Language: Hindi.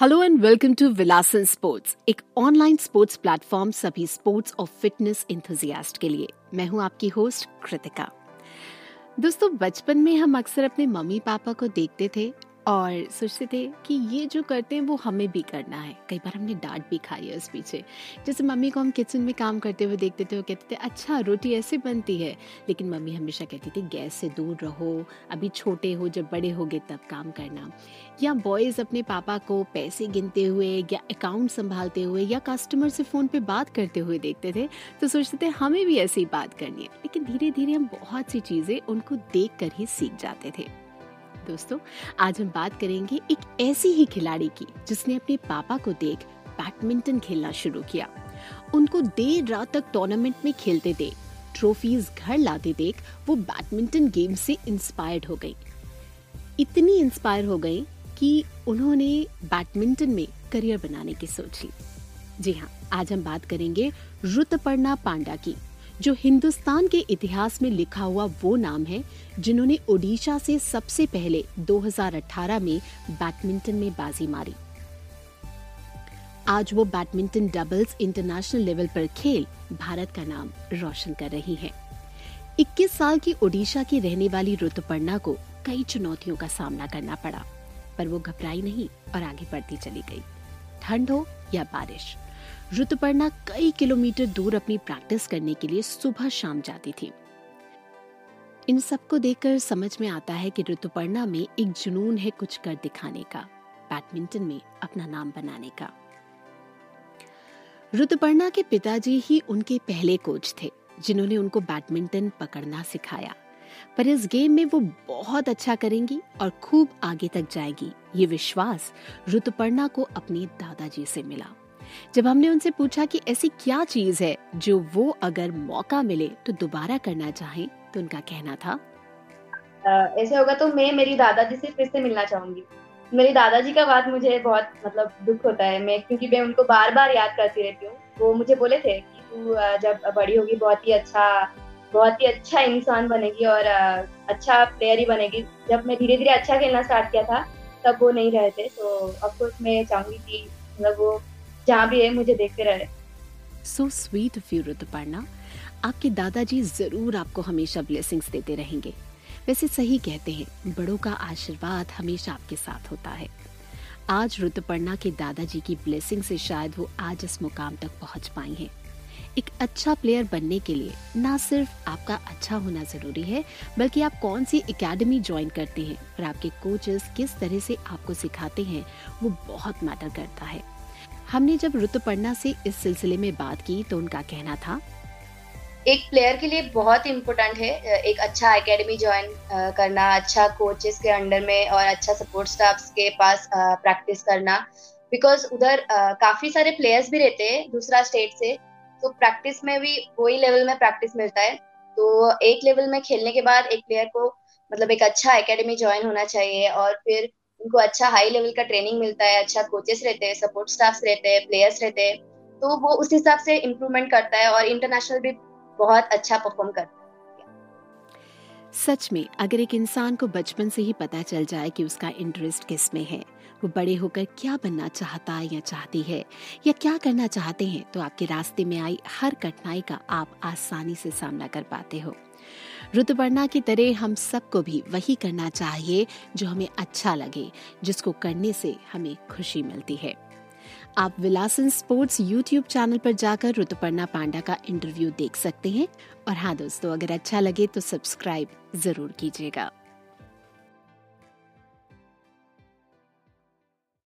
Hello and welcome to Vilasan sports एक ऑनलाइन स्पोर्ट्स प्लेटफॉर्म सभी स्पोर्ट्स और फिटनेस इंथुजियास्ट के लिए। मैं हूँ आपकी होस्ट कृतिका। दोस्तों, बचपन में हम अक्सर अपने मम्मी पापा को देखते थे और सोचते थे कि ये जो करते हैं वो हमें भी करना है। कई बार हमने डांट भी खाई है उस पीछे। जैसे मम्मी को हम किचन में काम करते हुए देखते थे, वो कहते थे अच्छा रोटी ऐसे बनती है। लेकिन मम्मी हमेशा कहती थी, गैस से दूर रहो, अभी छोटे हो, जब बड़े हो गए तब काम करना। या बॉयज़ अपने पापा को पैसे गिनते हुए या अकाउंट संभालते हुए या कस्टमर से फ़ोन पर बात करते हुए देखते थे तो सोचते थे, हमें भी ऐसी बात करनी है। लेकिन धीरे धीरे हम बहुत सी चीज़ें उनको देख कर ही सीख जाते थे। दोस्तों, आज हम बात करेंगे एक ऐसी ही खिलाड़ी की, जिसने अपने पापा को देख बैडमिंटन खेलना शुरू किया। उनको देर रात तक टूर्नामेंट में खेलते देख ट्रॉफीज घर लाते देख, वो बैडमिंटन गेम से इंस्पायर्ड हो गई। इतनी इंस्पायर हो गई कि उन्होंने बैडमिंटन में करियर बनाने की सोची जी हाँ आज हम बात करेंगे रुतपर्णा पांडा की। जो हिंदुस्तान के इतिहास में लिखा हुआ वो नाम है, जिन्होंने ओडिशा से सबसे पहले 2018 में बैडमिंटन में बाजी मारी आज वो बैडमिंटन डबल्स इंटरनेशनल लेवल पर खेल भारत का नाम रोशन कर रही हैं। 21 साल की ओडिशा की रहने वाली ऋतुपर्णा को कई चुनौतियों का सामना करना पड़ा, पर वो घबराई नहीं और आगे बढ़ती चली गई ठंड हो या बारिश ऋतुपर्णा कई किलोमीटर दूर अपनी प्रैक्टिस करने के लिए सुबह शाम जाती थी। इन सबको देखकर समझ में आता है कि ऋतुपर्णा में एक जुनून है कुछ कर दिखाने का बैडमिंटन में अपना नाम बनाने का। ऋतुपर्णा के पिताजी ही उनके पहले कोच थे, जिन्होंने उनको बैडमिंटन पकड़ना सिखाया। पर इस गेम में वो बहुत अच्छा करेंगी और खूब आगे तक जाएगी, ये विश्वास ऋतुपर्णा को अपने दादाजी से मिला। जब हमने उनसे पूछा कि ऐसी क्या चीज़ है जो वो अगर मौका मिले तो दोबारा करना चाहे तो उनका कहना था ऐसे होगा तो मैं मेरी दादाजी से फिर से मिलना चाहूँगी। मेरी दादाजी का बात मुझे बहुत मतलब दुख होता है। मैं, क्योंकि मैं उनको बार बार याद करती रहती हूँ। वो मुझे बोले थे कि तू जब बड़ी होगी बहुत ही अच्छा बहुत ही अच्छा इंसान बनेगी और अच्छा प्लेयर ही बनेगी। जब मैं धीरे धीरे अच्छा खेलना स्टार्ट किया था, तब वो नहीं रहे थे। तो ऑफकोर्स मैं चाहूँगी कि मतलब वो जहाँ भी है, मुझे देखते रहे। सो स्वीट ऑफ़ यू आपके दादाजी ज़रूर आपको हमेशा ब्लेसिंग्स देते रहेंगे। वैसे सही कहते हैं, बड़ों का आशीर्वाद हमेशा आपके साथ होता है। आज ऋतुपर्णा के दादाजी की ब्लेसिंग से शायद वो आज इस मुकाम तक पहुँच पाई हैं। एक अच्छा प्लेयर बनने के लिए ना सिर्फ़ आपका अच्छा होना ज़रूरी है, बल्कि आप कौन सी एकेडमी ज्वाइन करते हैं और आपके कोचेस किस तरह से आपको सिखाते हैं, वो बहुत मैटर करता है। हमने जब ऋतुपर्णा से इस सिलसिले में बात की तो उनका कहना था, एक प्लेयर के लिए बहुत इम्पोर्टेंट है, एक अच्छा एकेडमी ज्वाइन करना अच्छा कोचेस के अंडर में और अच्छा सपोर्ट स्टाफ के पास प्रैक्टिस करना। बिकॉज़ उधर काफ़ी सारे प्लेयर्स भी रहते हैं दूसरा स्टेट से तो प्रैक्टिस में भी वही लेवल में प्रैक्टिस मिलता है। तो एक लेवल में खेलने के बाद एक प्लेयर को मतलब एक अच्छा एकेडमी ज्वाइन होना चाहिए और फिर उनको अच्छा हाई लेवल का ट्रेनिंग मिलता है अच्छा कोचेस रहते हैं सपोर्ट स्टाफ रहते हैं प्लेयर्स रहते हैं तो वो उस हिसाब से इम्प्रूवमेंट करता है और इंटरनेशनल भी बहुत अच्छा परफॉर्म करता है। सच में, अगर एक इंसान को बचपन से ही पता चल जाए कि उसका इंटरेस्ट किसमें है, वो बड़े होकर क्या बनना चाहता है या चाहती है, या क्या करना चाहते हैं तो आपके रास्ते में आई हर कठिनाई का आप आसानी से सामना कर पाते हो। ऋतुपर्णा की तरह हम सबको भी वही करना चाहिए जो हमें अच्छा लगे, जिसको करने से हमें खुशी मिलती है। आप विलासन स्पोर्ट्स यूट्यूब चैनल पर जाकर ऋतुपर्णा पांडा का इंटरव्यू देख सकते हैं। और हाँ दोस्तों, अगर अच्छा लगे तो सब्सक्राइब ज़रूर कीजिएगा।